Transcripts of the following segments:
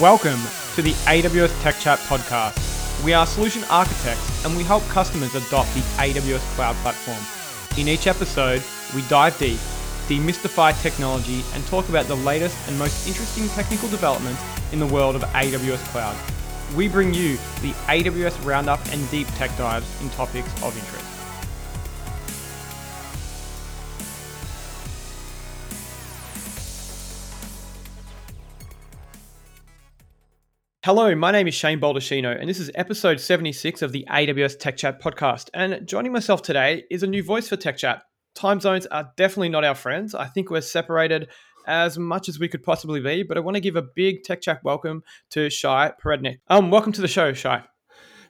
Welcome to the AWS Tech Chat podcast. We are solution architects and we help customers adopt the AWS cloud platform. In each episode, we dive deep, demystify technology, and talk about the latest and most interesting technical developments in the world of AWS cloud. We bring you the AWS Roundup and deep tech dives in topics of interest. Hello, my name is Shane Baldacchino, and this is episode 76 of the AWS Tech Chat podcast. And joining myself today is a new voice for Tech Chat. Time zones are definitely not our friends. I think we're separated as much as we could possibly be, but I want to give a big Tech Chat welcome to Shai Perednik. Um, welcome to the show, Shai.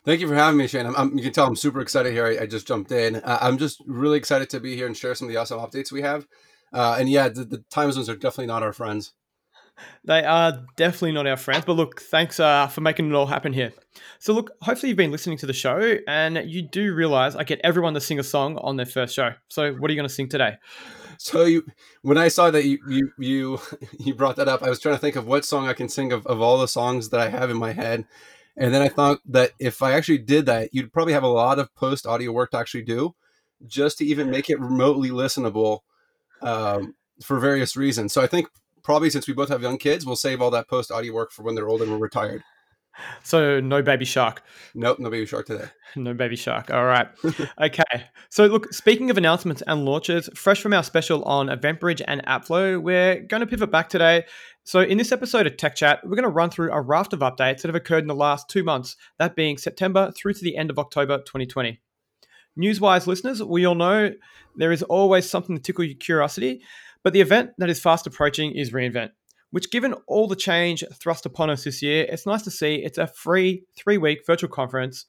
Thank you for having me, Shane. I'm, I'm, you can tell I'm super excited here. I, I just jumped in. Uh, I'm just really excited to be here and share some of the awesome updates we have. Uh, and yeah, the, the time zones are definitely not our friends. They are definitely not our friends, but look, thanks uh, for making it all happen here. So, look, hopefully you've been listening to the show and you do realize I get everyone to sing a song on their first show. So, what are you going to sing today? So, you, when I saw that you, you you you brought that up, I was trying to think of what song I can sing of, of all the songs that I have in my head, and then I thought that if I actually did that, you'd probably have a lot of post audio work to actually do, just to even make it remotely listenable, um, for various reasons. So, I think probably since we both have young kids, we'll save all that post audio work for when they're old and we're retired. So no baby shark. Nope, no baby shark today. No baby shark. All right. okay. So look, speaking of announcements and launches, fresh from our special on EventBridge and AppFlow, we're going to pivot back today. So in this episode of Tech Chat, we're going to run through a raft of updates that have occurred in the last two months, that being September through to the end of October 2020. Newswise listeners, we all know there is always something to tickle your curiosity, but the event that is fast approaching is reInvent, which, given all the change thrust upon us this year, it's nice to see it's a free three week virtual conference.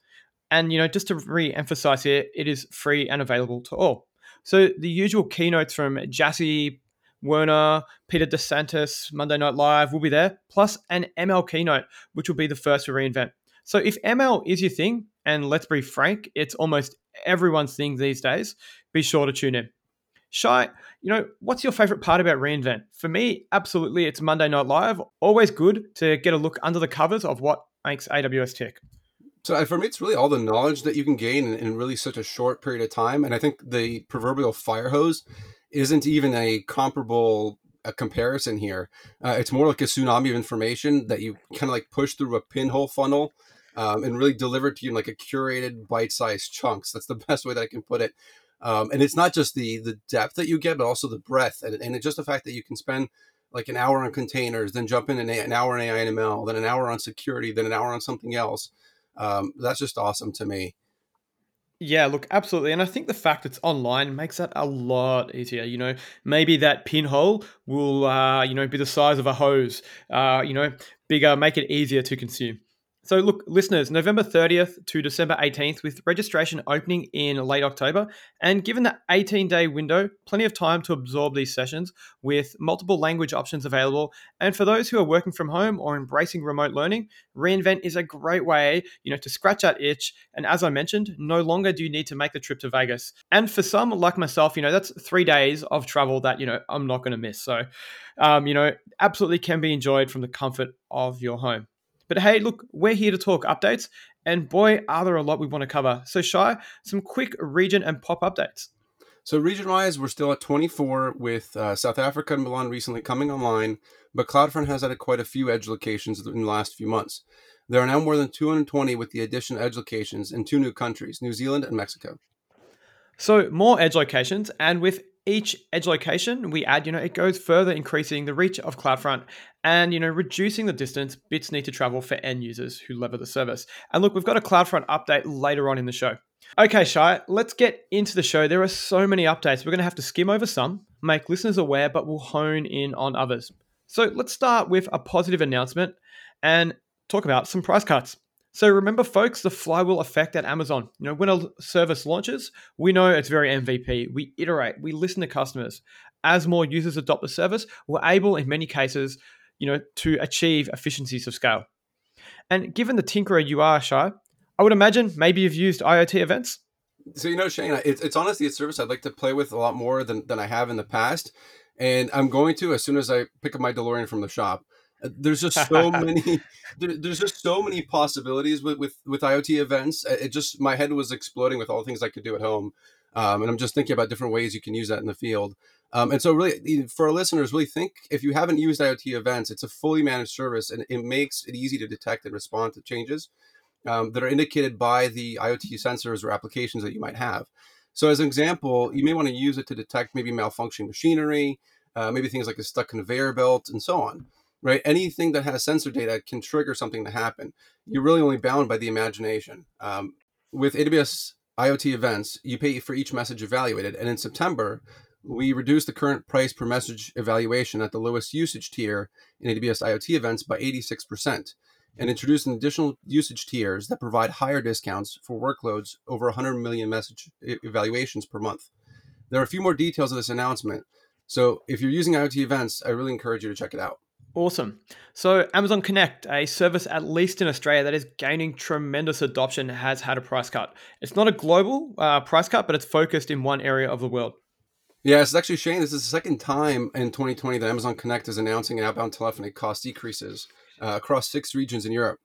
And, you know, just to re emphasize here, it is free and available to all. So the usual keynotes from Jassy, Werner, Peter DeSantis, Monday Night Live will be there, plus an ML keynote, which will be the first for reInvent. So if ML is your thing, and let's be frank, it's almost everyone's thing these days, be sure to tune in. Shai, you know, what's your favorite part about reInvent? For me, absolutely, it's Monday Night Live. Always good to get a look under the covers of what makes AWS tick. So for me, it's really all the knowledge that you can gain in, in really such a short period of time. And I think the proverbial fire hose isn't even a comparable a comparison here. Uh, it's more like a tsunami of information that you kind of like push through a pinhole funnel um, and really deliver to you in like a curated bite-sized chunks. That's the best way that I can put it. Um, and it's not just the the depth that you get, but also the breadth, and, and it's just the fact that you can spend like an hour on containers, then jump in an, an hour in AI and ML, then an hour on security, then an hour on something else. Um, that's just awesome to me. Yeah, look, absolutely. And I think the fact it's online makes that a lot easier. You know, maybe that pinhole will, uh, you know, be the size of a hose, uh, you know, bigger, make it easier to consume. So, look, listeners, November 30th to December 18th, with registration opening in late October. And given the 18 day window, plenty of time to absorb these sessions with multiple language options available. And for those who are working from home or embracing remote learning, reInvent is a great way, you know, to scratch that itch. And as I mentioned, no longer do you need to make the trip to Vegas. And for some, like myself, you know, that's three days of travel that, you know, I'm not going to miss. So, um, you know, absolutely can be enjoyed from the comfort of your home. But hey, look, we're here to talk updates, and boy, are there a lot we want to cover. So, Shai, some quick region and pop updates. So, region wise, we're still at 24 with uh, South Africa and Milan recently coming online, but CloudFront has added quite a few edge locations in the last few months. There are now more than 220 with the addition of edge locations in two new countries, New Zealand and Mexico. So, more edge locations, and with each edge location we add, you know, it goes further increasing the reach of CloudFront and, you know, reducing the distance bits need to travel for end users who lever the service. And look, we've got a CloudFront update later on in the show. Okay, Shai, let's get into the show. There are so many updates. We're going to have to skim over some, make listeners aware, but we'll hone in on others. So let's start with a positive announcement and talk about some price cuts. So remember, folks, the flywheel effect at Amazon. You know, when a service launches, we know it's very MVP. We iterate, we listen to customers. As more users adopt the service, we're able, in many cases, you know, to achieve efficiencies of scale. And given the tinkerer you are, Shai, I would imagine maybe you've used IoT events. So you know, Shane, it's, it's honestly a service I'd like to play with a lot more than, than I have in the past, and I'm going to as soon as I pick up my DeLorean from the shop. There's just so many there, there's just so many possibilities with, with with iot events. It just my head was exploding with all the things i could do at home um, and i'm just thinking about different ways you can use that in the field. Um, and so really for our listeners really think if you haven't used iot events it's a fully managed service and it makes it easy to detect and respond to changes um, that are indicated by the iot sensors or applications that you might have. So as an example you may want to use it to detect maybe malfunctioning machinery uh, maybe things like a stuck conveyor belt and so on right? Anything that has sensor data can trigger something to happen. You're really only bound by the imagination. Um, with AWS IoT events, you pay for each message evaluated. And in September, we reduced the current price per message evaluation at the lowest usage tier in AWS IoT events by 86% and introduced an additional usage tiers that provide higher discounts for workloads over 100 million message evaluations per month. There are a few more details of this announcement. So if you're using IoT events, I really encourage you to check it out. Awesome. So, Amazon Connect, a service at least in Australia that is gaining tremendous adoption, has had a price cut. It's not a global uh, price cut, but it's focused in one area of the world. Yeah, it's actually Shane. This is the second time in 2020 that Amazon Connect is announcing outbound telephony cost decreases uh, across six regions in Europe.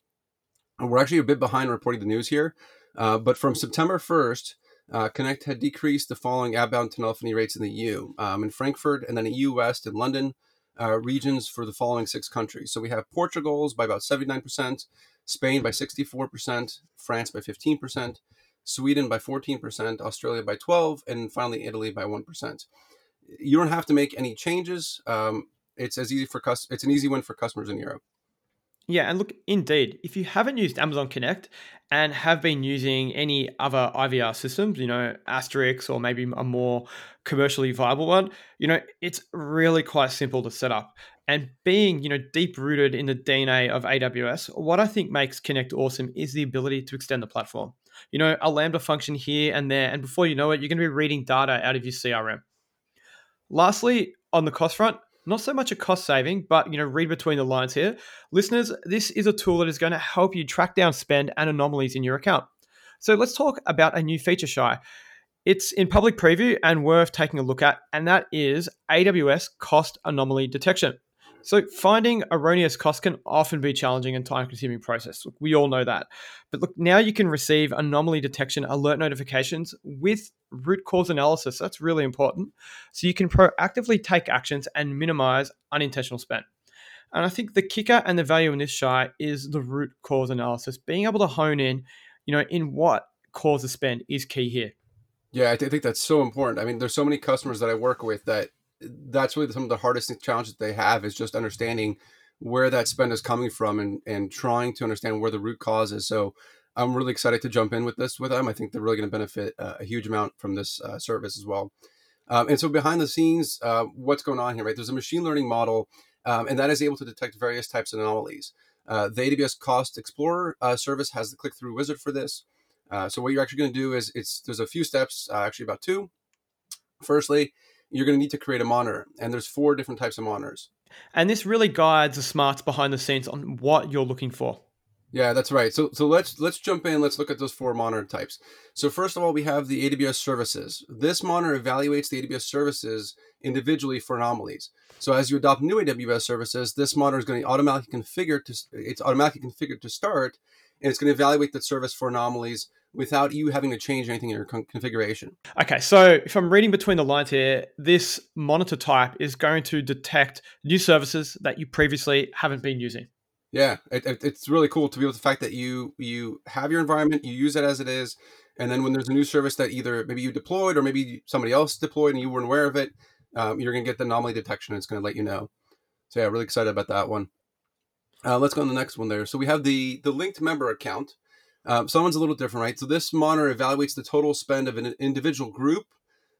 We're actually a bit behind reporting the news here, uh, but from September 1st, uh, Connect had decreased the following outbound telephony rates in the EU um, in Frankfurt and then EU West in London, uh, regions for the following six countries. So we have Portugal's by about 79%, Spain by 64%, France by 15%, Sweden by 14%, Australia by 12, and finally Italy by 1%. You don't have to make any changes. Um, it's as easy for cus- it's an easy win for customers in Europe. Yeah, and look, indeed, if you haven't used Amazon Connect and have been using any other IVR systems, you know, Asterisk or maybe a more commercially viable one, you know, it's really quite simple to set up. And being, you know, deep rooted in the DNA of AWS, what I think makes Connect awesome is the ability to extend the platform. You know, a Lambda function here and there, and before you know it, you're going to be reading data out of your CRM. Lastly, on the cost front, not so much a cost saving, but you know, read between the lines here. Listeners, this is a tool that is going to help you track down spend and anomalies in your account. So let's talk about a new feature, Shai. It's in public preview and worth taking a look at, and that is AWS cost anomaly detection. So finding erroneous costs can often be challenging and time-consuming process. We all know that. But look, now you can receive anomaly detection alert notifications with root cause analysis. That's really important. So you can proactively take actions and minimize unintentional spend. And I think the kicker and the value in this Shai is the root cause analysis. Being able to hone in, you know, in what causes spend is key here. Yeah, I think that's so important. I mean, there's so many customers that I work with that that's really some of the hardest challenges they have is just understanding where that spend is coming from and and trying to understand where the root cause is. So I'm really excited to jump in with this with them. I think they're really going to benefit uh, a huge amount from this uh, service as well. Um, and so behind the scenes, uh, what's going on here, right? There's a machine learning model, um, and that is able to detect various types of anomalies. Uh, the AWS Cost Explorer uh, service has the click-through wizard for this. Uh, so what you're actually going to do is it's there's a few steps, actually about two. Firstly, you're going to need to create a monitor, and there's four different types of monitors. And this really guides the smarts behind the scenes on what you're looking for. Yeah, that's right. So so let's let's jump in. Let's look at those four monitor types. So first of all, we have the AWS services. This monitor evaluates the AWS services individually for anomalies. So as you adopt new AWS services, this monitor is going to automatically configure to it's automatically configured to start, and it's going to evaluate that service for anomalies without you having to change anything in your con- configuration. Okay, so if I'm reading between the lines here, this monitor type is going to detect new services that you previously haven't been using. Yeah, it, it, it's really cool to be with the fact that you you have your environment, you use it as it is, and then when there's a new service that either maybe you deployed or maybe somebody else deployed and you weren't aware of it, um, you're going to get the anomaly detection. And it's going to let you know. So yeah, really excited about that one. Uh, let's go on the next one there. So we have the the linked member account. Um, someone's a little different, right? So this monitor evaluates the total spend of an individual group,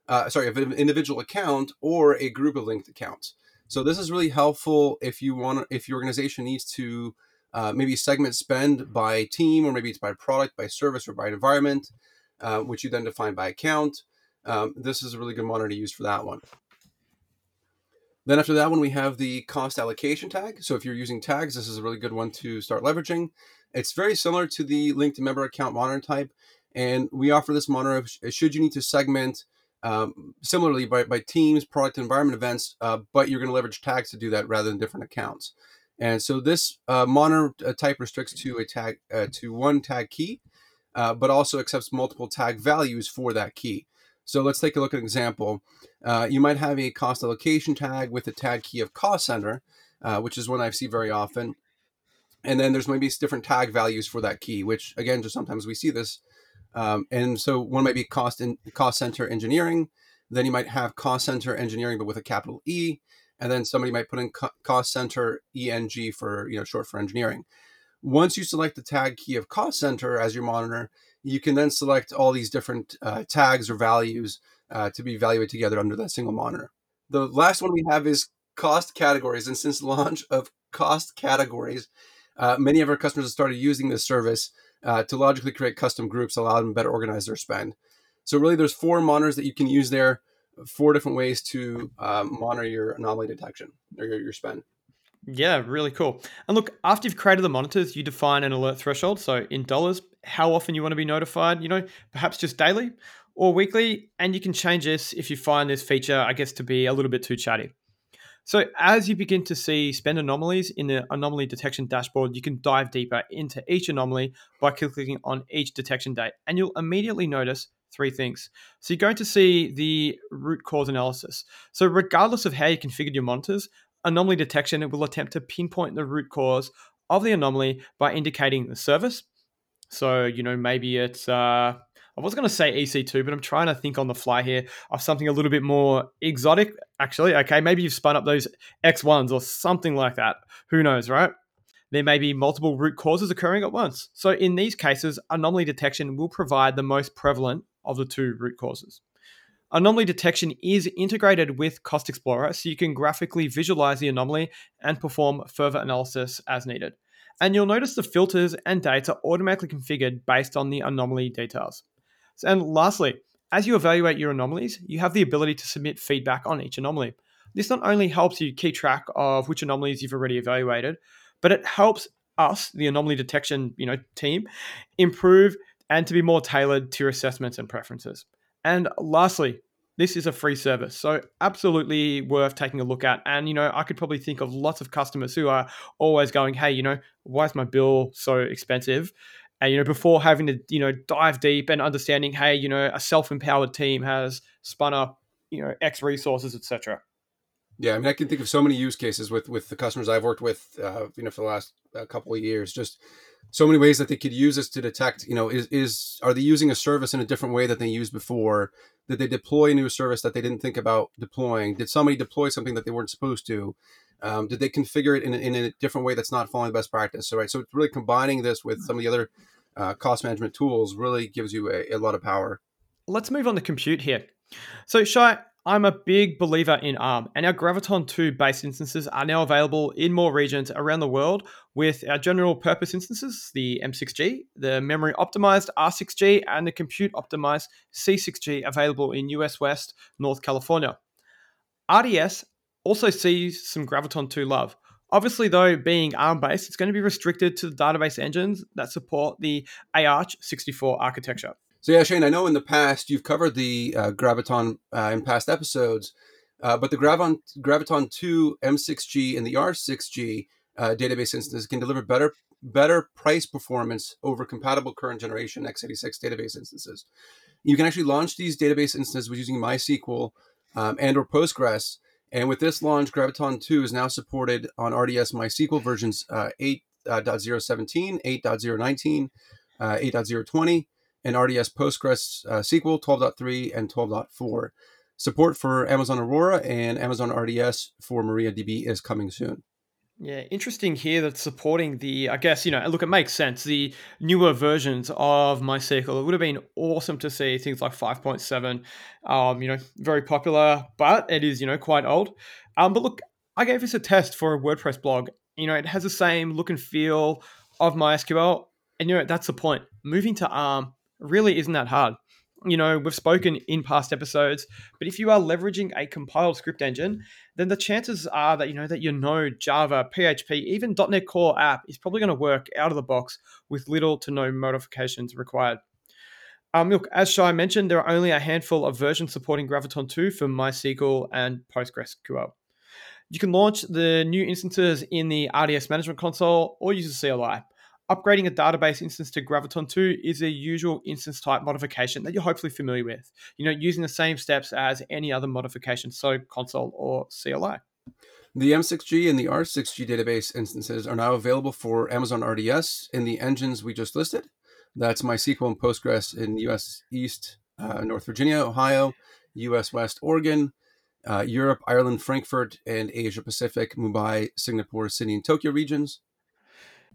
uh, sorry, of an individual account or a group of linked accounts. So this is really helpful if you want, if your organization needs to uh, maybe segment spend by team, or maybe it's by product, by service, or by environment, uh, which you then define by account. Um, this is a really good monitor to use for that one. Then after that one, we have the cost allocation tag. So if you're using tags, this is a really good one to start leveraging. It's very similar to the linked member account monitor type. And we offer this monitor should you need to segment um, similarly by, by teams, product environment events, uh, but you're going to leverage tags to do that rather than different accounts. And so this uh, monitor uh, type restricts to a tag uh, to one tag key, uh, but also accepts multiple tag values for that key. So let's take a look at an example. Uh, you might have a cost allocation tag with a tag key of cost center, uh, which is one I see very often. And then there's maybe different tag values for that key, which again, just sometimes we see this. Um, and so one might be cost in cost center engineering. Then you might have cost center engineering, but with a capital E and then somebody might put in cost center eng for you know short for engineering once you select the tag key of cost center as your monitor you can then select all these different uh, tags or values uh, to be evaluated together under that single monitor the last one we have is cost categories and since launch of cost categories uh, many of our customers have started using this service uh, to logically create custom groups allow them to better organize their spend so really there's four monitors that you can use there four different ways to um, monitor your anomaly detection or your, your spend. Yeah, really cool. And look, after you've created the monitors, you define an alert threshold. So in dollars, how often you want to be notified, you know, perhaps just daily or weekly. And you can change this if you find this feature, I guess, to be a little bit too chatty. So as you begin to see spend anomalies in the anomaly detection dashboard, you can dive deeper into each anomaly by clicking on each detection date. And you'll immediately notice three things. So you're going to see the root cause analysis. So regardless of how you configured your monitors, anomaly detection will attempt to pinpoint the root cause of the anomaly by indicating the service. So, you know, maybe it's uh I was going to say EC2, but I'm trying to think on the fly here of something a little bit more exotic, actually. Okay, maybe you've spun up those X1s or something like that. Who knows, right? there may be multiple root causes occurring at once. So, in these cases, anomaly detection will provide the most prevalent of the two root causes. Anomaly detection is integrated with Cost Explorer, so you can graphically visualize the anomaly and perform further analysis as needed. And you'll notice the filters and dates are automatically configured based on the anomaly details. And lastly, as you evaluate your anomalies, you have the ability to submit feedback on each anomaly. This not only helps you keep track of which anomalies you've already evaluated, but it helps us, the anomaly detection you know team, improve and to be more tailored to your assessments and preferences. And lastly, this is a free service, so absolutely worth taking a look at. And you know, I could probably think of lots of customers who are always going, "Hey, you know, why is my bill so expensive?" And you know, before having to you know dive deep and understanding, hey, you know, a self-empowered team has spun up you know X resources, etc. Yeah, I mean, I can think of so many use cases with with the customers I've worked with, uh, you know, for the last uh, couple of years. Just so many ways that they could use this to detect. You know, is is are they using a service in a different way that they used before? Did they deploy a new service that they didn't think about deploying? Did somebody deploy something that they weren't supposed to? Um, did they configure it in, in a different way that's not following the best practice? So right, so it's really combining this with some of the other uh, cost management tools really gives you a, a lot of power. Let's move on to compute here. So, Shai, I'm a big believer in ARM, and our Graviton 2 based instances are now available in more regions around the world with our general purpose instances, the M6G, the memory optimized R6G, and the compute optimized C6G available in US West, North California. RDS also sees some Graviton 2 love. Obviously, though, being ARM based, it's going to be restricted to the database engines that support the AArch 64 architecture. So yeah, Shane, I know in the past you've covered the uh, Graviton uh, in past episodes, uh, but the Graviton Graviton 2 M6G and the R6G uh, database instances can deliver better better price performance over compatible current generation x86 database instances. You can actually launch these database instances with using MySQL um, and or Postgres. And with this launch, Graviton 2 is now supported on RDS MySQL versions uh, 8.017, 8.019, uh, 8.020 and RDS Postgres uh, SQL 12.3 and 12.4. Support for Amazon Aurora and Amazon RDS for MariaDB is coming soon. Yeah, interesting here that supporting the, I guess, you know, look, it makes sense. The newer versions of MySQL, it would have been awesome to see things like 5.7, um, you know, very popular, but it is, you know, quite old. Um, but look, I gave this a test for a WordPress blog. You know, it has the same look and feel of MySQL. And, you know, that's the point. Moving to ARM really isn't that hard. You know, we've spoken in past episodes, but if you are leveraging a compiled script engine, then the chances are that you know that your Node, Java, PHP, even .NET Core app is probably going to work out of the box with little to no modifications required. Um, look, as Shai mentioned, there are only a handful of versions supporting Graviton 2 for MySQL and PostgreSQL. You can launch the new instances in the RDS management console or use a CLI. Upgrading a database instance to Graviton 2 is a usual instance type modification that you're hopefully familiar with. You know, using the same steps as any other modification, so console or CLI. The M6G and the R6G database instances are now available for Amazon RDS in the engines we just listed. That's MySQL and Postgres in US East, uh, North Virginia, Ohio, US West, Oregon, uh, Europe, Ireland, Frankfurt, and Asia Pacific, Mumbai, Singapore, Sydney, and Tokyo regions.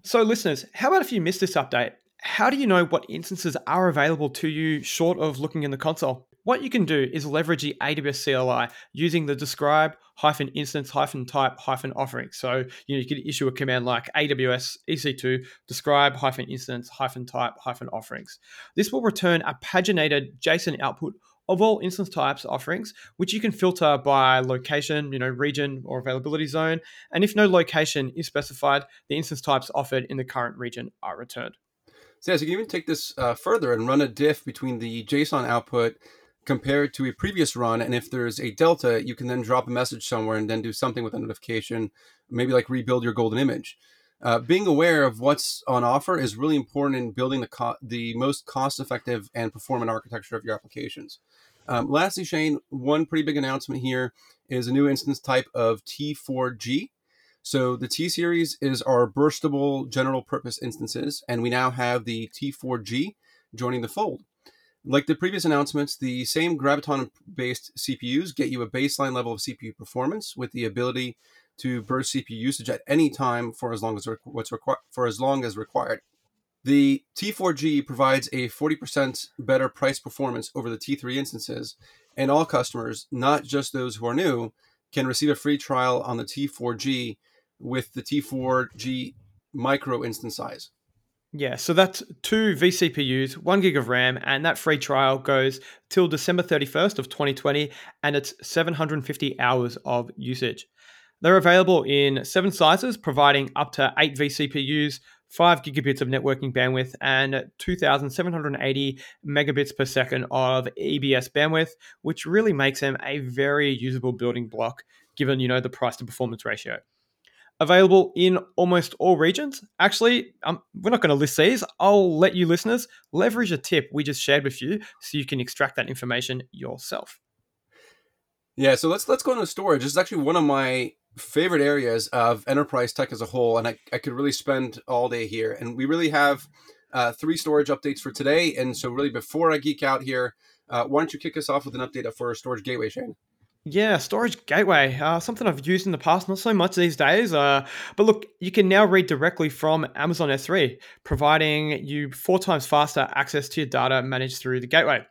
So, listeners, how about if you missed this update? How do you know what instances are available to you short of looking in the console? What you can do is leverage the AWS CLI using the describe hyphen instance hyphen type hyphen offering. So you know you could issue a command like AWS EC2 describe hyphen instance hyphen type hyphen offerings. This will return a paginated JSON output of all instance types offerings, which you can filter by location, you know, region or availability zone. And if no location is specified, the instance types offered in the current region are returned. So, yeah, so you can even take this uh, further and run a diff between the JSON output compared to a previous run. And if there's a delta, you can then drop a message somewhere and then do something with a notification, maybe like rebuild your golden image. Uh, being aware of what's on offer is really important in building the co- the most cost effective and performant architecture of your applications. Um, lastly, Shane, one pretty big announcement here is a new instance type of T4G. So the T series is our burstable general purpose instances, and we now have the T4G joining the fold. Like the previous announcements, the same Graviton based CPUs get you a baseline level of CPU performance with the ability to burst CPU usage at any time for as long as what's required for as long as required. The T4G provides a 40% better price performance over the T3 instances, and all customers, not just those who are new, can receive a free trial on the T4G with the T4G micro instance size. Yeah, so that's two vCPUs, one gig of RAM, and that free trial goes till December 31st of 2020, and it's 750 hours of usage. They're available in seven sizes, providing up to eight vCPUs, five gigabits of networking bandwidth, and 2,780 megabits per second of EBS bandwidth, which really makes them a very usable building block, given you know the price to performance ratio available in almost all regions. Actually, um, we're not going to list these. I'll let you listeners leverage a tip we just shared with you so you can extract that information yourself. Yeah, so let's let's go into storage. This is actually one of my favorite areas of enterprise tech as a whole, and I, I could really spend all day here. And we really have uh, three storage updates for today. And so, really, before I geek out here, uh, why don't you kick us off with an update for Storage Gateway, Shane? Yeah, storage gateway, uh, something I've used in the past, not so much these days. Uh, but look, you can now read directly from Amazon S3, providing you four times faster access to your data managed through the gateway.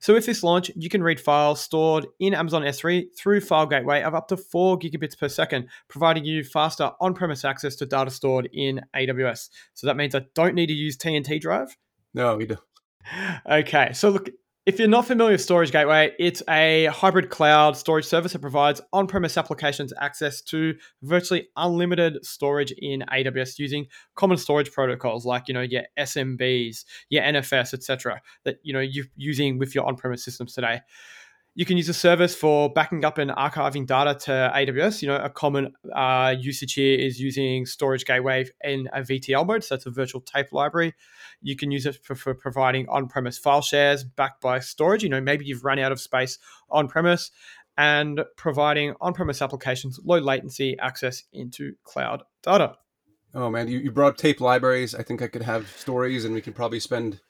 So with this launch, you can read files stored in Amazon S3 through File Gateway of up to 4 gigabits per second, providing you faster on-premise access to data stored in AWS. So that means I don't need to use TNT Drive. No, we do. Okay, so look, if you're not familiar with Storage Gateway, it's a hybrid cloud storage service that provides on premise applications access to virtually unlimited storage in AWS using common storage protocols like, you know, your SMBs, your NFS, etc., that, you know, you're using with your on premise systems today. You can use a service for backing up and archiving data to AWS. You know, a common uh, usage here is using Storage Gateway in a VTL mode. So that's a virtual tape library. You can use it for, for providing on-premise file shares backed by storage. You know, maybe you've run out of space on-premise and providing on-premise applications low latency access into cloud data. Oh man, you, you brought up tape libraries. I think I could have stories, and we could probably spend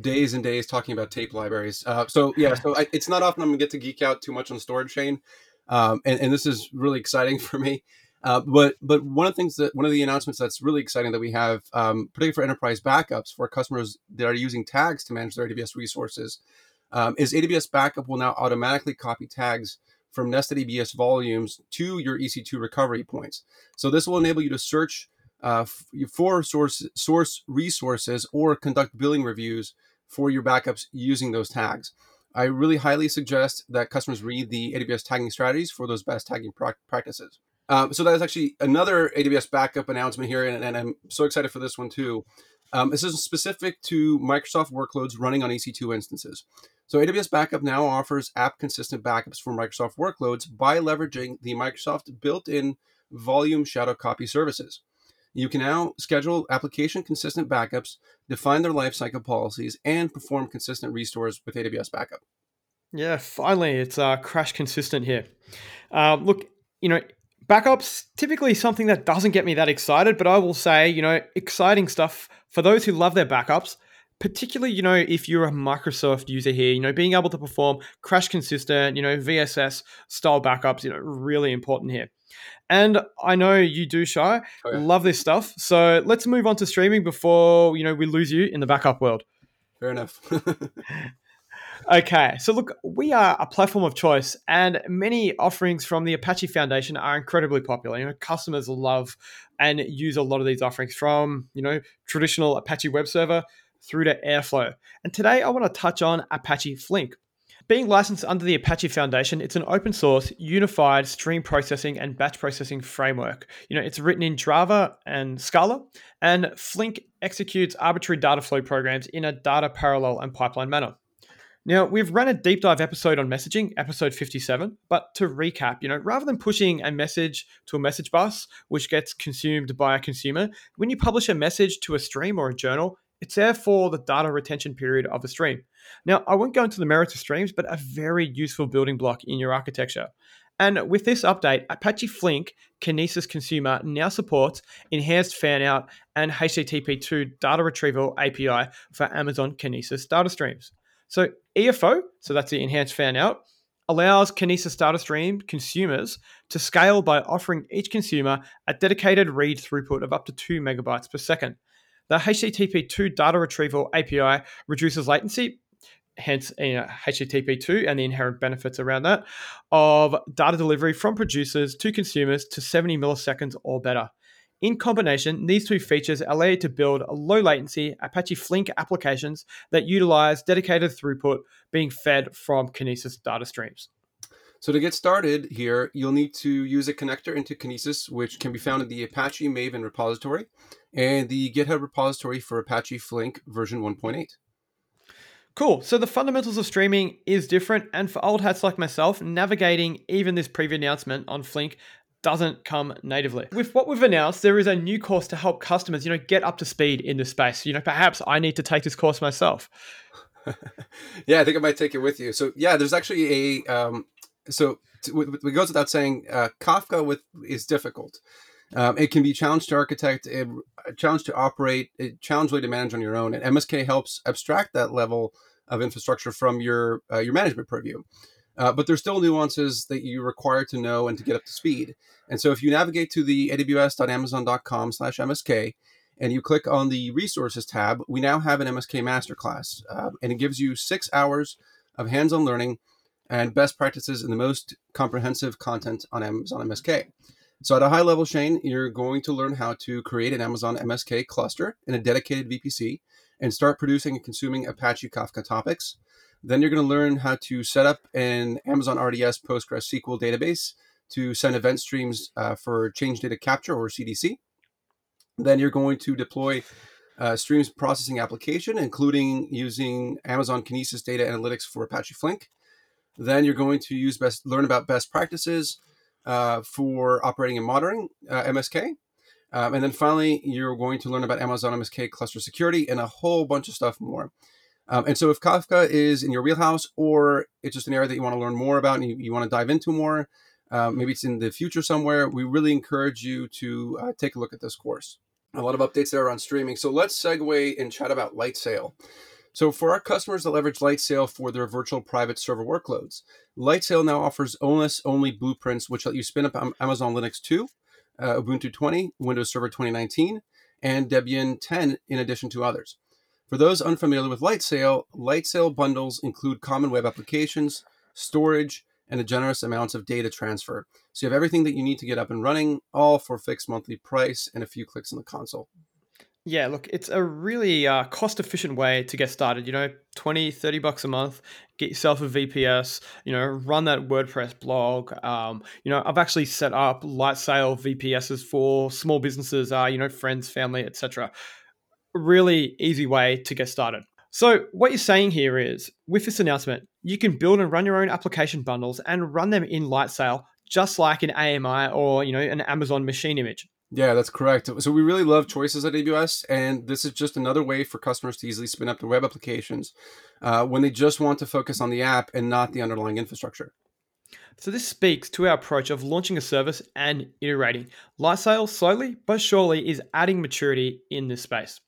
days and days talking about tape libraries. Uh, so yeah, so I, it's not often I'm gonna get to geek out too much on storage Shane, um, and, and this is really exciting for me. Uh, but but one of the things that one of the announcements that's really exciting that we have, um, particularly for enterprise backups for customers that are using tags to manage their AWS resources, um, is AWS Backup will now automatically copy tags from nested EBS volumes to your EC2 recovery points. So this will enable you to search uh, for source source resources or conduct billing reviews for your backups using those tags. I really highly suggest that customers read the AWS tagging strategies for those best tagging practices. Um, so that is actually another AWS backup announcement here, and, and I'm so excited for this one too. Um, this is specific to Microsoft workloads running on EC2 instances. So AWS Backup now offers app consistent backups for Microsoft workloads by leveraging the Microsoft built-in volume shadow copy services. You can now schedule application consistent backups, define their lifecycle policies, and perform consistent restores with AWS Backup. Yeah, finally, it's uh, crash consistent here. Uh, look, you know, backups typically something that doesn't get me that excited, but I will say, you know, exciting stuff for those who love their backups particularly, you know, if you're a Microsoft user here, you know, being able to perform crash consistent, you know, VSS style backups, you know, really important here. And I know you do, Shai. Oh, yeah. Love this stuff. So let's move on to streaming before, you know, we lose you in the backup world. Fair enough. okay. So look, we are a platform of choice and many offerings from the Apache Foundation are incredibly popular. You know, customers love and use a lot of these offerings from, you know, traditional Apache web server through to Airflow. And today I want to touch on Apache Flink. Being licensed under the Apache Foundation, it's an open source, unified stream processing and batch processing framework. You know, it's written in Java and Scala, and Flink executes arbitrary data flow programs in a data parallel and pipeline manner. Now, we've run a deep dive episode on messaging, episode 57, but to recap, you know, rather than pushing a message to a message bus, which gets consumed by a consumer, when you publish a message to a stream or a journal, it's there for the data retention period of a stream. Now, I won't go into the merits of streams, but a very useful building block in your architecture. And with this update, Apache Flink Kinesis Consumer now supports enhanced fanout and HTTP2 data retrieval API for Amazon Kinesis data streams. So EFO, so that's the enhanced fanout, allows Kinesis data stream consumers to scale by offering each consumer a dedicated read throughput of up to 2 megabytes per second. The HTTP2 data retrieval API reduces latency, hence you know, HTTP2 and the inherent benefits around that, of data delivery from producers to consumers to 70 milliseconds or better. In combination, these two features allow you to build low latency Apache Flink applications that utilize dedicated throughput being fed from Kinesis data streams. So to get started here, you'll need to use a connector into Kinesis, which can be found in the Apache Maven repository and the GitHub repository for Apache Flink version 1.8. Cool. So the fundamentals of streaming is different, and for old hats like myself, navigating even this preview announcement on Flink doesn't come natively. With what we've announced, there is a new course to help customers, you know, get up to speed in this space. You know, perhaps I need to take this course myself. yeah, I think I might take it with you. So yeah, there's actually a um, so it goes without saying, uh, Kafka with is difficult. Um, it can be challenged to architect, it, a challenge to operate, a challenge way to manage on your own. And MSK helps abstract that level of infrastructure from your uh, your management purview. Uh, but there's still nuances that you require to know and to get up to speed. And so if you navigate to the aws.amazon.com slash MSK and you click on the resources tab, we now have an MSK masterclass. Uh, and it gives you six hours of hands-on learning and best practices in the most comprehensive content on Amazon MSK. So, at a high level, Shane, you're going to learn how to create an Amazon MSK cluster in a dedicated VPC and start producing and consuming Apache Kafka topics. Then you're going to learn how to set up an Amazon RDS PostgreSQL database to send event streams uh, for change data capture or CDC. Then you're going to deploy uh, streams processing application, including using Amazon Kinesis data analytics for Apache Flink. Then you're going to use best learn about best practices uh, for operating and monitoring uh, MSK. Um, and then finally, you're going to learn about Amazon MSK cluster security and a whole bunch of stuff more. Um, and so, if Kafka is in your wheelhouse, or it's just an area that you want to learn more about and you, you want to dive into more, uh, maybe it's in the future somewhere, we really encourage you to uh, take a look at this course. A lot of updates there on streaming. So, let's segue and chat about Lightsail. So for our customers that leverage Lightsail for their virtual private server workloads, Lightsail now offers OS-only blueprints, which let you spin up Amazon Linux 2, uh, Ubuntu 20, Windows Server 2019, and Debian 10, in addition to others. For those unfamiliar with Lightsail, Lightsail bundles include common web applications, storage, and a generous amounts of data transfer. So you have everything that you need to get up and running, all for a fixed monthly price and a few clicks in the console. Yeah, look, it's a really uh, cost efficient way to get started. You know, 20, 30 bucks a month, get yourself a VPS, you know, run that WordPress blog. Um, you know, I've actually set up Lightsail VPSs for small businesses, uh, you know, friends, family, etc. Really easy way to get started. So, what you're saying here is with this announcement, you can build and run your own application bundles and run them in Lightsail just like an AMI or, you know, an Amazon machine image. Yeah, that's correct. So we really love choices at AWS, and this is just another way for customers to easily spin up their web applications uh, when they just want to focus on the app and not the underlying infrastructure. So this speaks to our approach of launching a service and iterating. Lightsail slowly but surely is adding maturity in this space.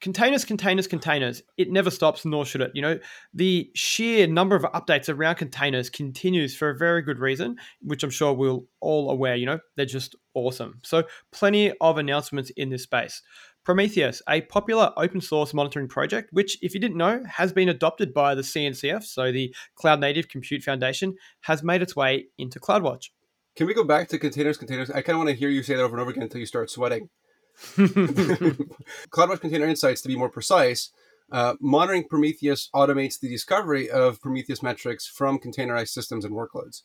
Containers, containers, containers. It never stops, nor should it. You know, the sheer number of updates around containers continues for a very good reason, which I'm sure we're all aware. You know, they're just awesome. So, plenty of announcements in this space. Prometheus, a popular open source monitoring project, which, if you didn't know, has been adopted by the CNCF, so the Cloud Native Compute Foundation, has made its way into CloudWatch. Can we go back to containers, containers? I kind of want to hear you say that over and over again until you start sweating. CloudWatch Container Insights, to be more precise, uh, monitoring Prometheus automates the discovery of Prometheus metrics from containerized systems and workloads.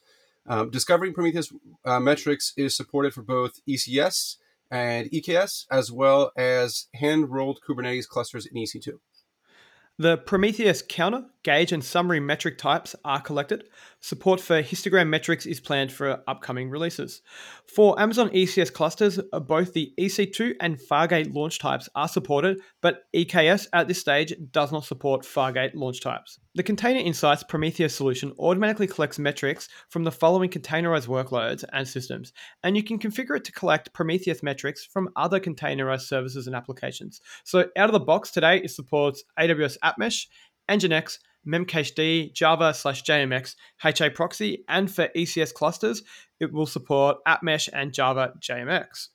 Um, discovering Prometheus uh, metrics is supported for both ECS and EKS, as well as hand rolled Kubernetes clusters in EC2. The Prometheus counter, gauge, and summary metric types are collected. Support for histogram metrics is planned for upcoming releases. For Amazon ECS clusters, both the EC2 and Fargate launch types are supported, but EKS at this stage does not support Fargate launch types. The Container Insights Prometheus solution automatically collects metrics from the following containerized workloads and systems, and you can configure it to collect Prometheus metrics from other containerized services and applications. So, out of the box today, it supports AWS AppMesh, Nginx, memcached, Java slash JMX, HA proxy, and for ECS clusters, it will support AppMesh and Java JMX.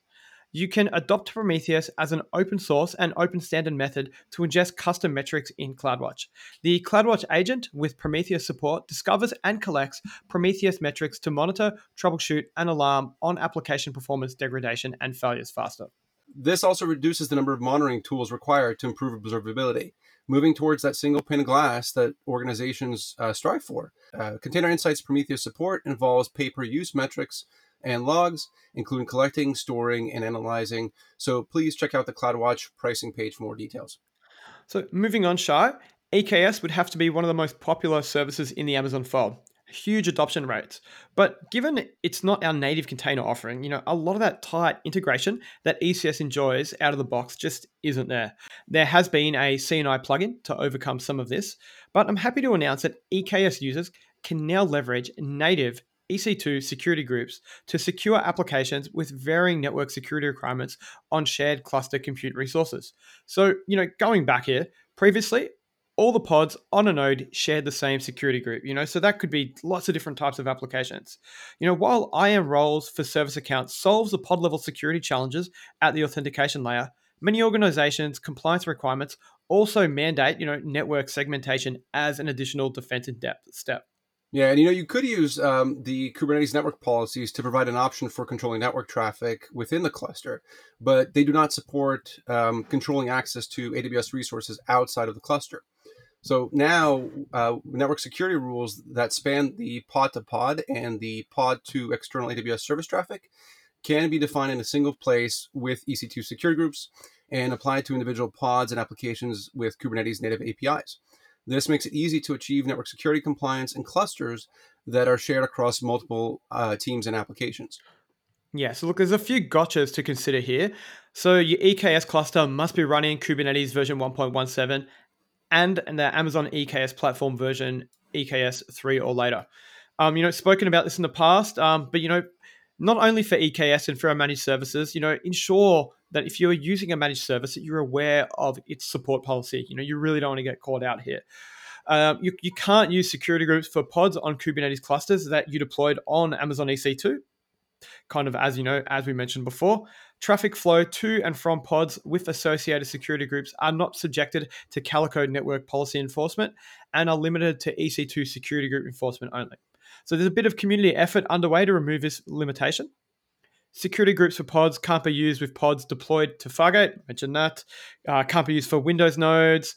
You can adopt Prometheus as an open source and open standard method to ingest custom metrics in CloudWatch. The CloudWatch agent with Prometheus support discovers and collects Prometheus metrics to monitor, troubleshoot, and alarm on application performance degradation and failures faster. This also reduces the number of monitoring tools required to improve observability moving towards that single pane of glass that organizations uh, strive for. Uh, Container Insights Prometheus support involves pay per use metrics and logs, including collecting, storing, and analyzing. So please check out the CloudWatch pricing page for more details. So moving on, Shai, EKS would have to be one of the most popular services in the Amazon fold huge adoption rates. But given it's not our native container offering, you know, a lot of that tight integration that ECS enjoys out of the box just isn't there. There has been a CNI plugin to overcome some of this, but I'm happy to announce that EKS users can now leverage native EC2 security groups to secure applications with varying network security requirements on shared cluster compute resources. So, you know, going back here, previously all the pods on a node share the same security group, you know, so that could be lots of different types of applications. You know, while IAM roles for service accounts solves the pod level security challenges at the authentication layer, many organizations' compliance requirements also mandate, you know, network segmentation as an additional defense in depth step. Yeah, and you know, you could use um, the Kubernetes network policies to provide an option for controlling network traffic within the cluster, but they do not support um, controlling access to AWS resources outside of the cluster. So now, uh, network security rules that span the pod to pod and the pod to external AWS service traffic can be defined in a single place with EC2 security groups and applied to individual pods and applications with Kubernetes native APIs. This makes it easy to achieve network security compliance in clusters that are shared across multiple uh, teams and applications. Yeah, so look, there's a few gotchas to consider here. So your EKS cluster must be running Kubernetes version 1.17 and the Amazon EKS platform version EKS 3 or later. Um, you know, spoken about this in the past, um, but you know, not only for EKS and for our managed services, you know, ensure that if you're using a managed service, that you're aware of its support policy. You know, you really don't want to get caught out here. Um, you, you can't use security groups for pods on Kubernetes clusters that you deployed on Amazon EC2 kind of as you know, as we mentioned before. Traffic flow to and from pods with associated security groups are not subjected to Calico network policy enforcement and are limited to EC2 security group enforcement only. So there's a bit of community effort underway to remove this limitation. Security groups for pods can't be used with pods deployed to Fargate, mentioned that. Uh, can't be used for Windows nodes.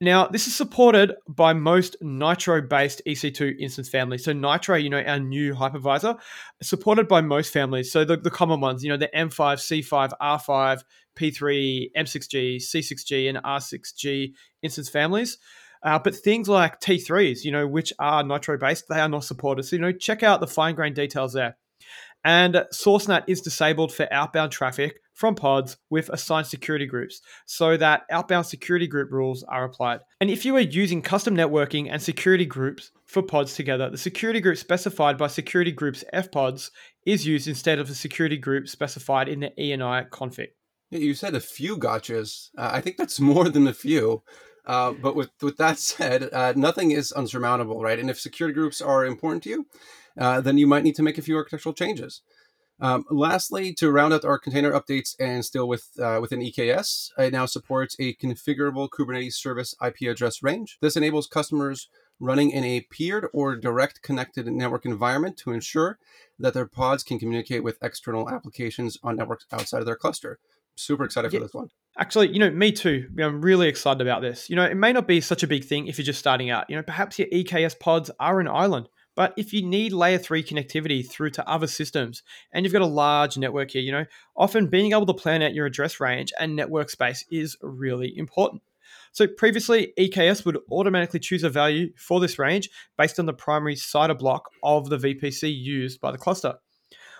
Now, this is supported by most Nitro based EC2 instance families. So, Nitro, you know, our new hypervisor, supported by most families. So, the, the common ones, you know, the M5, C5, R5, P3, M6G, C6G, and R6G instance families. Uh, but things like T3s, you know, which are Nitro based, they are not supported. So, you know, check out the fine grained details there. And Source NAT is disabled for outbound traffic from pods with assigned security groups so that outbound security group rules are applied. And if you are using custom networking and security groups for pods together, the security group specified by security groups fpods is used instead of the security group specified in the ENI config. You said a few gotchas. Uh, I think that's more than a few. Uh, but with with that said, uh, nothing is unsurmountable, right? And if security groups are important to you, uh, then you might need to make a few architectural changes. Um, lastly, to round out our container updates and still with uh, within EKS, it now supports a configurable Kubernetes service IP address range. This enables customers running in a peered or direct connected network environment to ensure that their pods can communicate with external applications on networks outside of their cluster. Super excited yeah. for this one. Actually, you know, me too. I'm really excited about this. You know, it may not be such a big thing if you're just starting out. You know, perhaps your EKS pods are an island but if you need layer three connectivity through to other systems and you've got a large network here, you know, often being able to plan out your address range and network space is really important. So previously, EKS would automatically choose a value for this range based on the primary CIDR block of the VPC used by the cluster.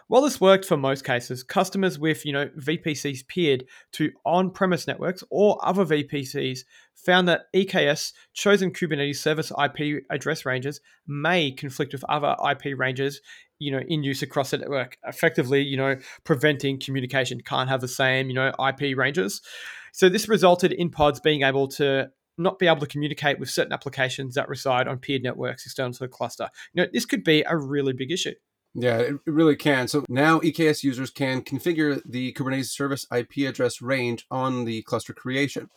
While this worked for most cases, customers with you know VPCs peered to on-premise networks or other VPCs found that EKS chosen Kubernetes service IP address ranges may conflict with other IP ranges you know in use across the network, effectively you know preventing communication. Can't have the same you know IP ranges. So this resulted in pods being able to not be able to communicate with certain applications that reside on peered networks external to the cluster. You know, this could be a really big issue. Yeah, it really can. So now EKS users can configure the Kubernetes service IP address range on the cluster creation.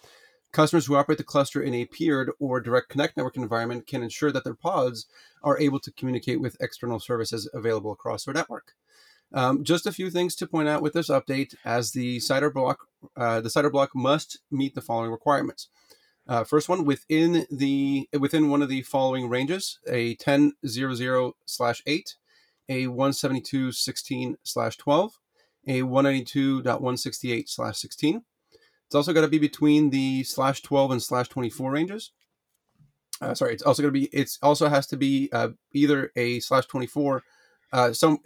Customers who operate the cluster in a peered or direct connect network environment can ensure that their pods are able to communicate with external services available across their network. Um, just a few things to point out with this update, as the CIDR block, uh, the CIDR block must meet the following requirements. Uh, first one within the within one of the following ranges: a 10.00 slash 8 a 172.16 slash 12, a 192.168 slash 16. It's also got to be between the slash 12 and slash 24 ranges. Uh, sorry, it's also going to be, it's also has to be uh, either a slash 24, uh, some,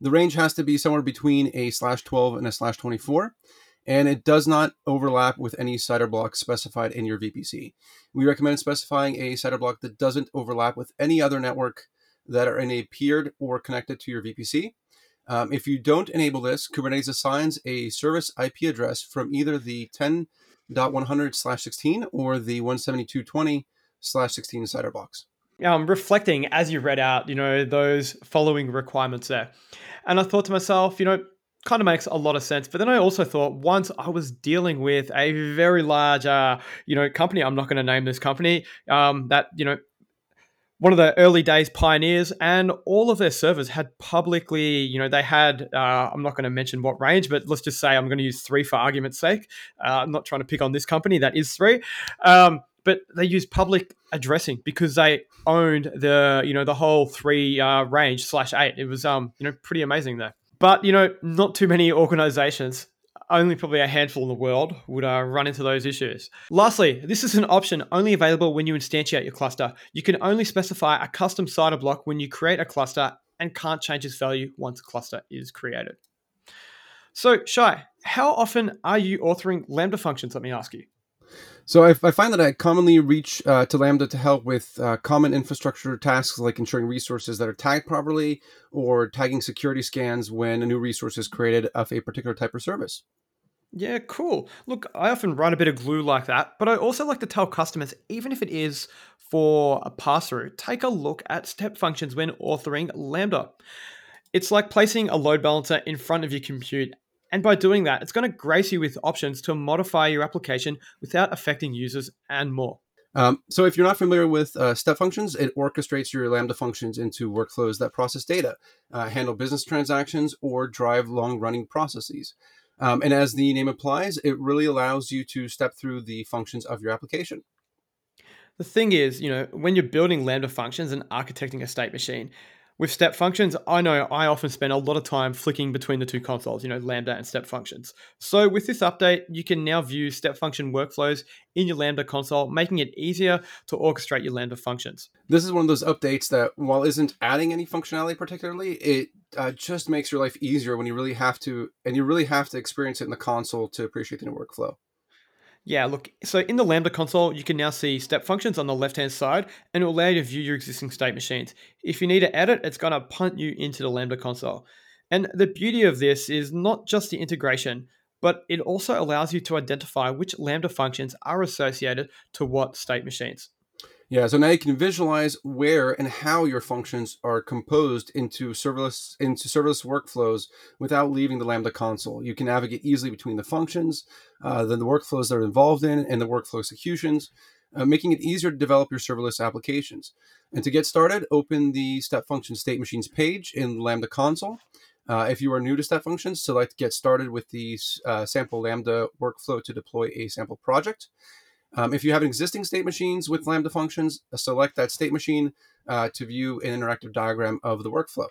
the range has to be somewhere between a slash 12 and a slash 24 and it does not overlap with any CIDR block specified in your VPC. We recommend specifying a CIDR block that doesn't overlap with any other network that are in a peered or connected to your VPC. Um, if you don't enable this, Kubernetes assigns a service IP address from either the 10.100/16 or the 172.20/16 CIDR blocks. Um, reflecting as you read out, you know, those following requirements there. And I thought to myself, you know, kind of makes a lot of sense. But then I also thought once I was dealing with a very large, uh, you know, company. I'm not going to name this company. Um, that you know one of the early days pioneers, and all of their servers had publicly, you know, they had, uh, I'm not going to mention what range, but let's just say I'm going to use three for argument's sake. Uh, I'm not trying to pick on this company, that is three. Um, but they used public addressing because they owned the, you know, the whole three uh, range slash eight. It was, um, you know, pretty amazing there. But, you know, not too many organizations only probably a handful in the world would uh, run into those issues. Lastly, this is an option only available when you instantiate your cluster. You can only specify a custom CIDR block when you create a cluster and can't change its value once a cluster is created. So, Shai, how often are you authoring Lambda functions? Let me ask you. So I, I, find that I commonly reach uh, to Lambda to help with uh, common infrastructure tasks like ensuring resources that are tagged properly or tagging security scans when a new resource is created of a particular type of service. Yeah, cool. Look, I often run a bit of glue like that, but I also like to tell customers, even if it is for a pass through, take a look at step functions when authoring Lambda. It's like placing a load balancer in front of your compute and by doing that, it's going to grace you with options to modify your application without affecting users and more. Um, so, if you're not familiar with uh, step functions, it orchestrates your Lambda functions into workflows that process data, uh, handle business transactions, or drive long running processes. Um, and as the name implies, it really allows you to step through the functions of your application. The thing is, you know, when you're building Lambda functions and architecting a state machine, with step functions, I know I often spend a lot of time flicking between the two consoles, you know, Lambda and step functions. So with this update, you can now view step function workflows in your Lambda console, making it easier to orchestrate your Lambda functions. This is one of those updates that, while isn't adding any functionality particularly, it uh, just makes your life easier when you really have to, and you really have to experience it in the console to appreciate the new workflow. Yeah, look, so in the Lambda console, you can now see step functions on the left hand side and it will allow you to view your existing state machines. If you need to edit, it's going to punt you into the Lambda console. And the beauty of this is not just the integration, but it also allows you to identify which Lambda functions are associated to what state machines. Yeah, so now you can visualize where and how your functions are composed into serverless into serverless workflows without leaving the Lambda console. You can navigate easily between the functions, uh, then the workflows that are involved in, and the workflow executions, uh, making it easier to develop your serverless applications. And to get started, open the Step Function State Machines page in Lambda console. Uh, if you are new to step functions, select Get Started with the uh, sample Lambda workflow to deploy a sample project. Um, if you have existing state machines with Lambda functions, uh, select that state machine uh, to view an interactive diagram of the workflow.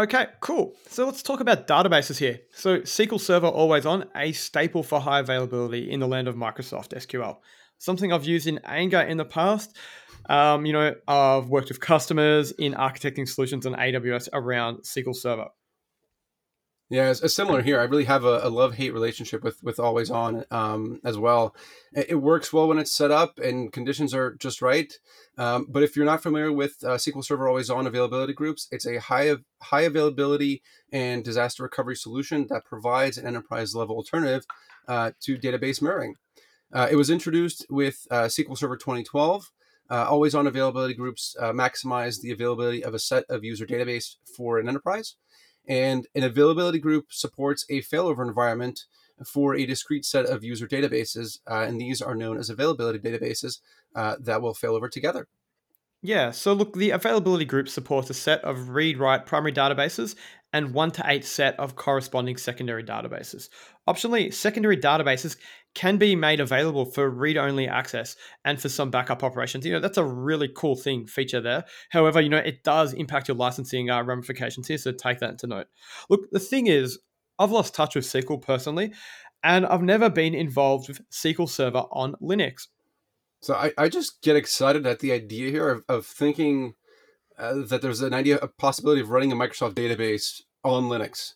Okay, cool. So let's talk about databases here. So SQL Server Always On, a staple for high availability in the land of Microsoft SQL. Something I've used in anger in the past. Um, you know, I've worked with customers in architecting solutions on AWS around SQL Server. Yeah, it's, it's similar here. I really have a, a love hate relationship with with Always On um, as well. It, it, works well when it's set up and conditions are just right. Um, but if you're not familiar with uh, SQL Server Always On availability groups, it's a high high availability and disaster recovery solution that provides an enterprise level alternative uh, to database mirroring. Uh, it was introduced with uh, SQL Server 2012. Uh, always on availability groups uh, maximize the availability of a set of user database for an enterprise. And an availability group supports a failover environment for a discrete set of user databases. Uh, and these are known as availability databases uh, that will fail over together. Yeah, so look, the availability group supports a set of read write primary databases and 1 to 8 set of corresponding secondary databases. Optionally, secondary databases can be made available for read-only access and for some backup operations. You know, that's a really cool thing feature there. However, you know, it does impact your licensing uh, ramifications here, so take that into note. Look, the thing is, I've lost touch with SQL personally, and I've never been involved with SQL Server on Linux. So I, I just get excited at the idea here of, of thinking uh, that there's an idea, a possibility of running a Microsoft database on Linux.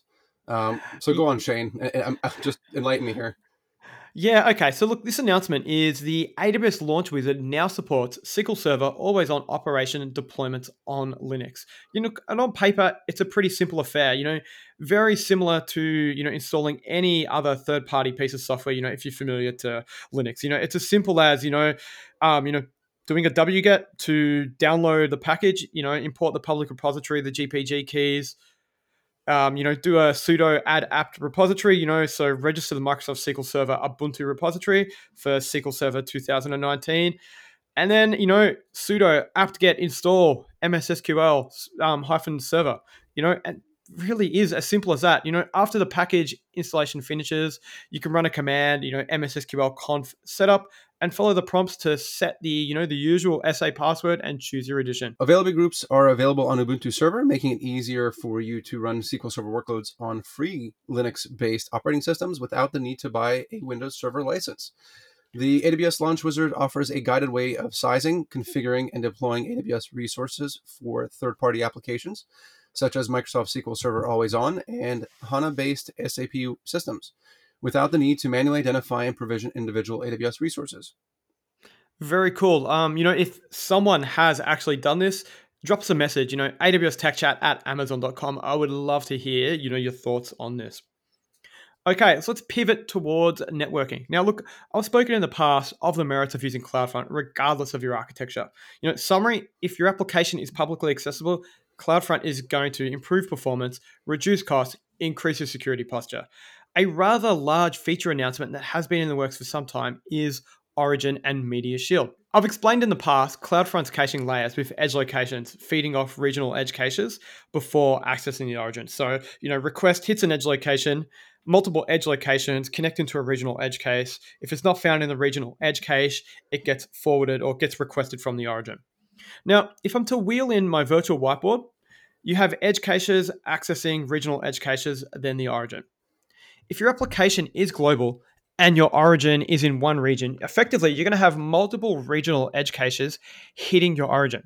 Um, so go on, Shane. I, I, just enlighten me here. Yeah, okay. So look, this announcement is the AWS Launch Wizard now supports SQL Server always on operation and deployments on Linux. You know, and on paper, it's a pretty simple affair, you know, very similar to, you know, installing any other third-party piece of software, you know, if you're familiar to Linux. You know, it's as simple as, you know, um, you know, doing a wget to download the package, you know, import the public repository, the GPG keys, um, you know, do a sudo add apt repository, you know, so register the Microsoft SQL Server Ubuntu repository for SQL Server 2019. And then, you know, sudo apt get install MSSQL um, hyphen server, you know, and really is as simple as that. You know, after the package installation finishes, you can run a command, you know, mssql conf setup and follow the prompts to set the, you know, the usual SA password and choose your edition. Availability groups are available on Ubuntu server, making it easier for you to run SQL Server workloads on free Linux-based operating systems without the need to buy a Windows Server license. The AWS Launch Wizard offers a guided way of sizing, configuring, and deploying AWS resources for third party applications such as Microsoft SQL Server Always On and HANA based SAP systems, without the need to manually identify and provision individual AWS resources. Very cool. Um, you know, if someone has actually done this, drop us a message, you know, AWS Tech Chat at Amazon.com. I would love to hear, you know, your thoughts on this. Okay, so let's pivot towards networking. Now, look, I've spoken in the past of the merits of using CloudFront, regardless of your architecture. You know, summary: if your application is publicly accessible, CloudFront is going to improve performance, reduce costs, increase your security posture. A rather large feature announcement that has been in the works for some time is Origin and Media Shield. I've explained in the past CloudFront's caching layers with edge locations feeding off regional edge caches before accessing the origin. So, you know, request hits an edge location, multiple edge locations connecting to a regional edge case. If it's not found in the regional edge cache, it gets forwarded or gets requested from the origin. Now, if I'm to wheel in my virtual whiteboard, you have edge caches accessing regional edge caches, then the origin. If your application is global and your origin is in one region, effectively you're going to have multiple regional edge caches hitting your origin.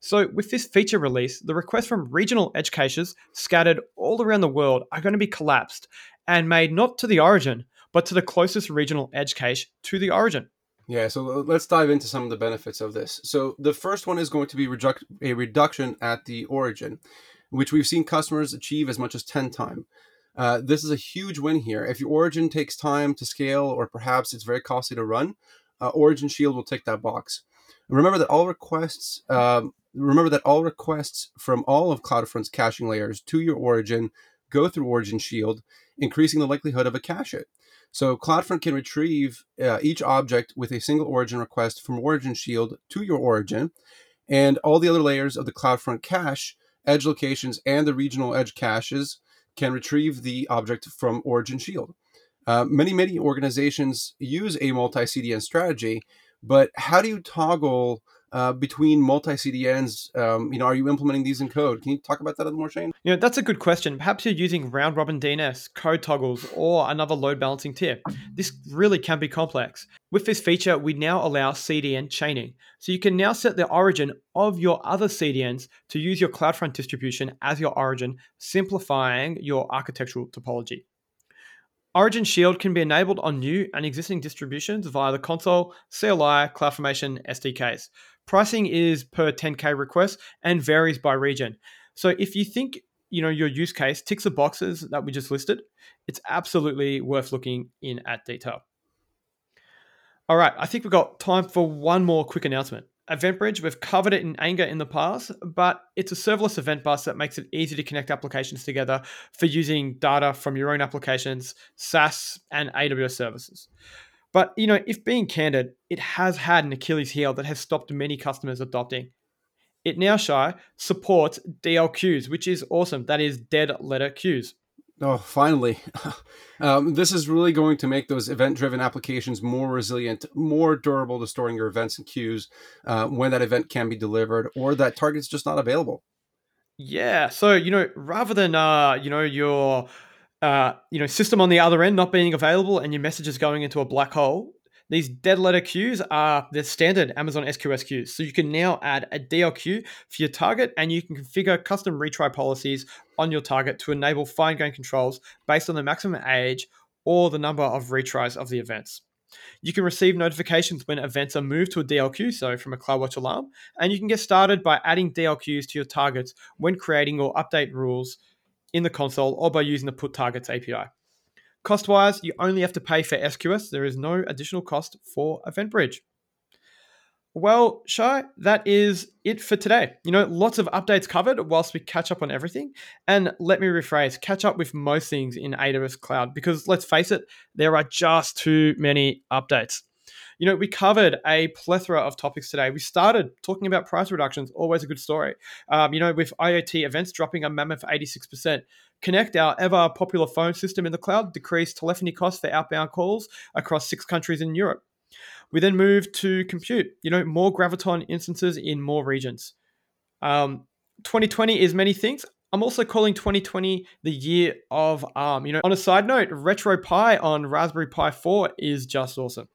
So, with this feature release, the requests from regional edge caches scattered all around the world are going to be collapsed and made not to the origin, but to the closest regional edge cache to the origin. Yeah, so uh, let's dive into some of the benefits of this. So, the first one is going to be a reduction at the origin, which we've seen customers achieve as much as 10 times. Uh, this is a huge win here. If your origin takes time to scale, or perhaps it's very costly to run, uh, Origin Shield will tick that box. Remember that all requests, um, remember that all requests from all of CloudFront's caching layers to your origin go through Origin Shield, increasing the likelihood of a cache hit. So CloudFront can retrieve uh, each object with a single origin request from Origin Shield to your origin, and all the other layers of the CloudFront cache, edge locations, and the regional edge caches can retrieve the object from Origin Shield. Uh, many, many organizations use a multi CDN strategy, but how do you toggle uh, between multi CDNs? Um, you know, are you implementing these in code? Can you talk about that a little more, Shane? You know, that's a good question. Perhaps you're using round robin DNS, code toggles, or another load balancing tier. This really can be complex. With this feature, we now allow CDN chaining. So you can now set the origin of your other CDNs to use your CloudFront distribution as your origin, simplifying your architectural topology. Origin Shield can be enabled on new and existing distributions via the console, CLI, CloudFormation SDKs. Pricing is per 10k request and varies by region. So if you think you know your use case ticks the boxes that we just listed, it's absolutely worth looking in at detail. All right, I think we've got time for one more quick announcement. EventBridge, we've covered it in anger in the past, but it's a serverless event bus that makes it easy to connect applications together for using data from your own applications, SaaS, and AWS services. But you know, if being candid, it has had an Achilles heel that has stopped many customers adopting. It now, Shai, supports DLQs, which is awesome. That is dead letter queues. Oh, finally. um, this is really going to make those event driven applications more resilient, more durable to storing your events and queues uh, when that event can be delivered or that target's just not available. Yeah. So, you know, rather than, uh, you know, your, uh, you know, system on the other end not being available and your messages going into a black hole, these dead letter queues are the standard Amazon SQS queues. So you can now add a DLQ for your target and you can configure custom retry policies on your target to enable fine grained controls based on the maximum age or the number of retries of the events. You can receive notifications when events are moved to a DLQ, so from a CloudWatch alarm, and you can get started by adding DLQs to your targets when creating or update rules in the console or by using the Put Targets API. Cost wise, you only have to pay for SQS. There is no additional cost for EventBridge. Well, Shai, that is it for today. You know, lots of updates covered whilst we catch up on everything. And let me rephrase catch up with most things in AWS Cloud because let's face it, there are just too many updates. You know, we covered a plethora of topics today. We started talking about price reductions, always a good story. Um, you know, with IoT events dropping a mammoth 86%. Connect, our ever popular phone system in the cloud, decreased telephony costs for outbound calls across six countries in Europe. We then moved to compute, you know, more Graviton instances in more regions. Um, 2020 is many things. I'm also calling 2020 the year of ARM. You know, on a side note, RetroPie on Raspberry Pi 4 is just awesome.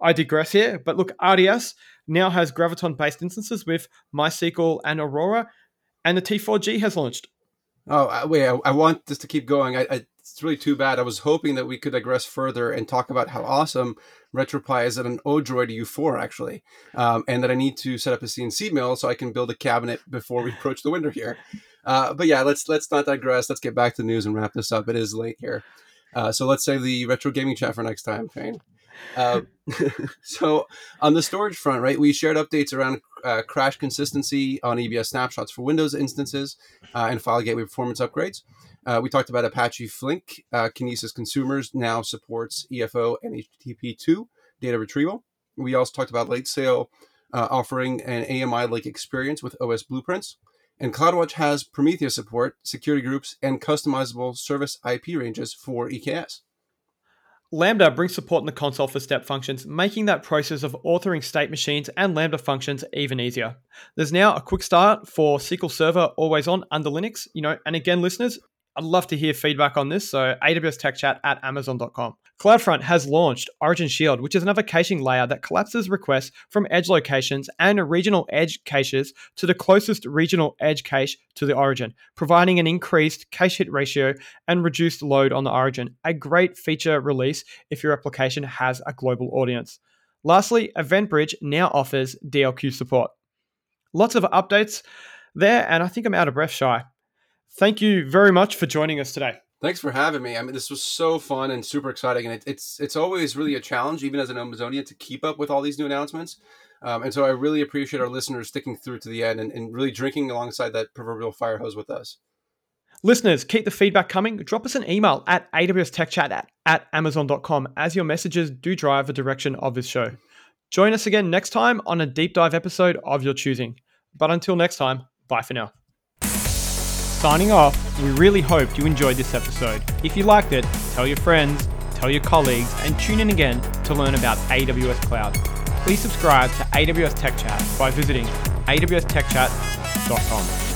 I digress here, but look, RDS now has Graviton based instances with MySQL and Aurora, and the T4G has launched. Oh, wait, I, I, want this to keep going. I, I, it's really too bad. I was hoping that we could digress further and talk about how awesome RetroPie is at an Odroid U4, actually, um, and that I need to set up a CNC mill so I can build a cabinet before we approach the winter here. Uh, but yeah, let's let's not digress. Let's get back to the news and wrap this up. It is late here, uh, so let's save the retro gaming chat for next time, Shane. Uh, so on the storage front, right, we shared updates around uh, crash consistency on EBS snapshots for Windows instances uh, and file gateway performance upgrades. Uh, we talked about Apache Flink. Uh, Kinesis Consumers now supports EFO and HTTP2 data retrieval. We also talked about Lightsail uh, offering an AMI like experience with OS blueprints. And CloudWatch has Prometheus support, security groups, and customizable service IP ranges for EKS. Lambda brings support in the console for step functions, making that process of authoring state machines and Lambda functions even easier. There's now a quick start for SQL Server always on under Linux, you know, and again, listeners, I'd love to hear feedback on this. So AWS Tech Chat at Amazon.com. CloudFront has launched Origin Shield, which is another caching layer that collapses requests from edge locations and regional edge caches to the closest regional edge cache to the origin, providing an increased cache hit ratio and reduced load on the origin. A great feature release if your application has a global audience. Lastly, EventBridge now offers DLQ support. Lots of updates there, and I think I'm out of breath, Shai. Thank you very much for joining us today. Thanks for having me. I mean, this was so fun and super exciting, and it, it's it's always really a challenge, even as an Amazonian, to keep up with all these new announcements. Um, and so I really appreciate our listeners sticking through to the end and, and really drinking alongside that proverbial fire hose with us. Listeners, keep the feedback coming. Drop us an email at awstechchat at, at amazon.com as your messages do drive the direction of this show. Join us again next time on a deep dive episode of your choosing. But until next time, bye for now. Signing off, we really hoped you enjoyed this episode. If you liked it, tell your friends, tell your colleagues, and tune in again to learn about AWS Cloud. Please subscribe to AWS Tech Chat by visiting awstechchat.com.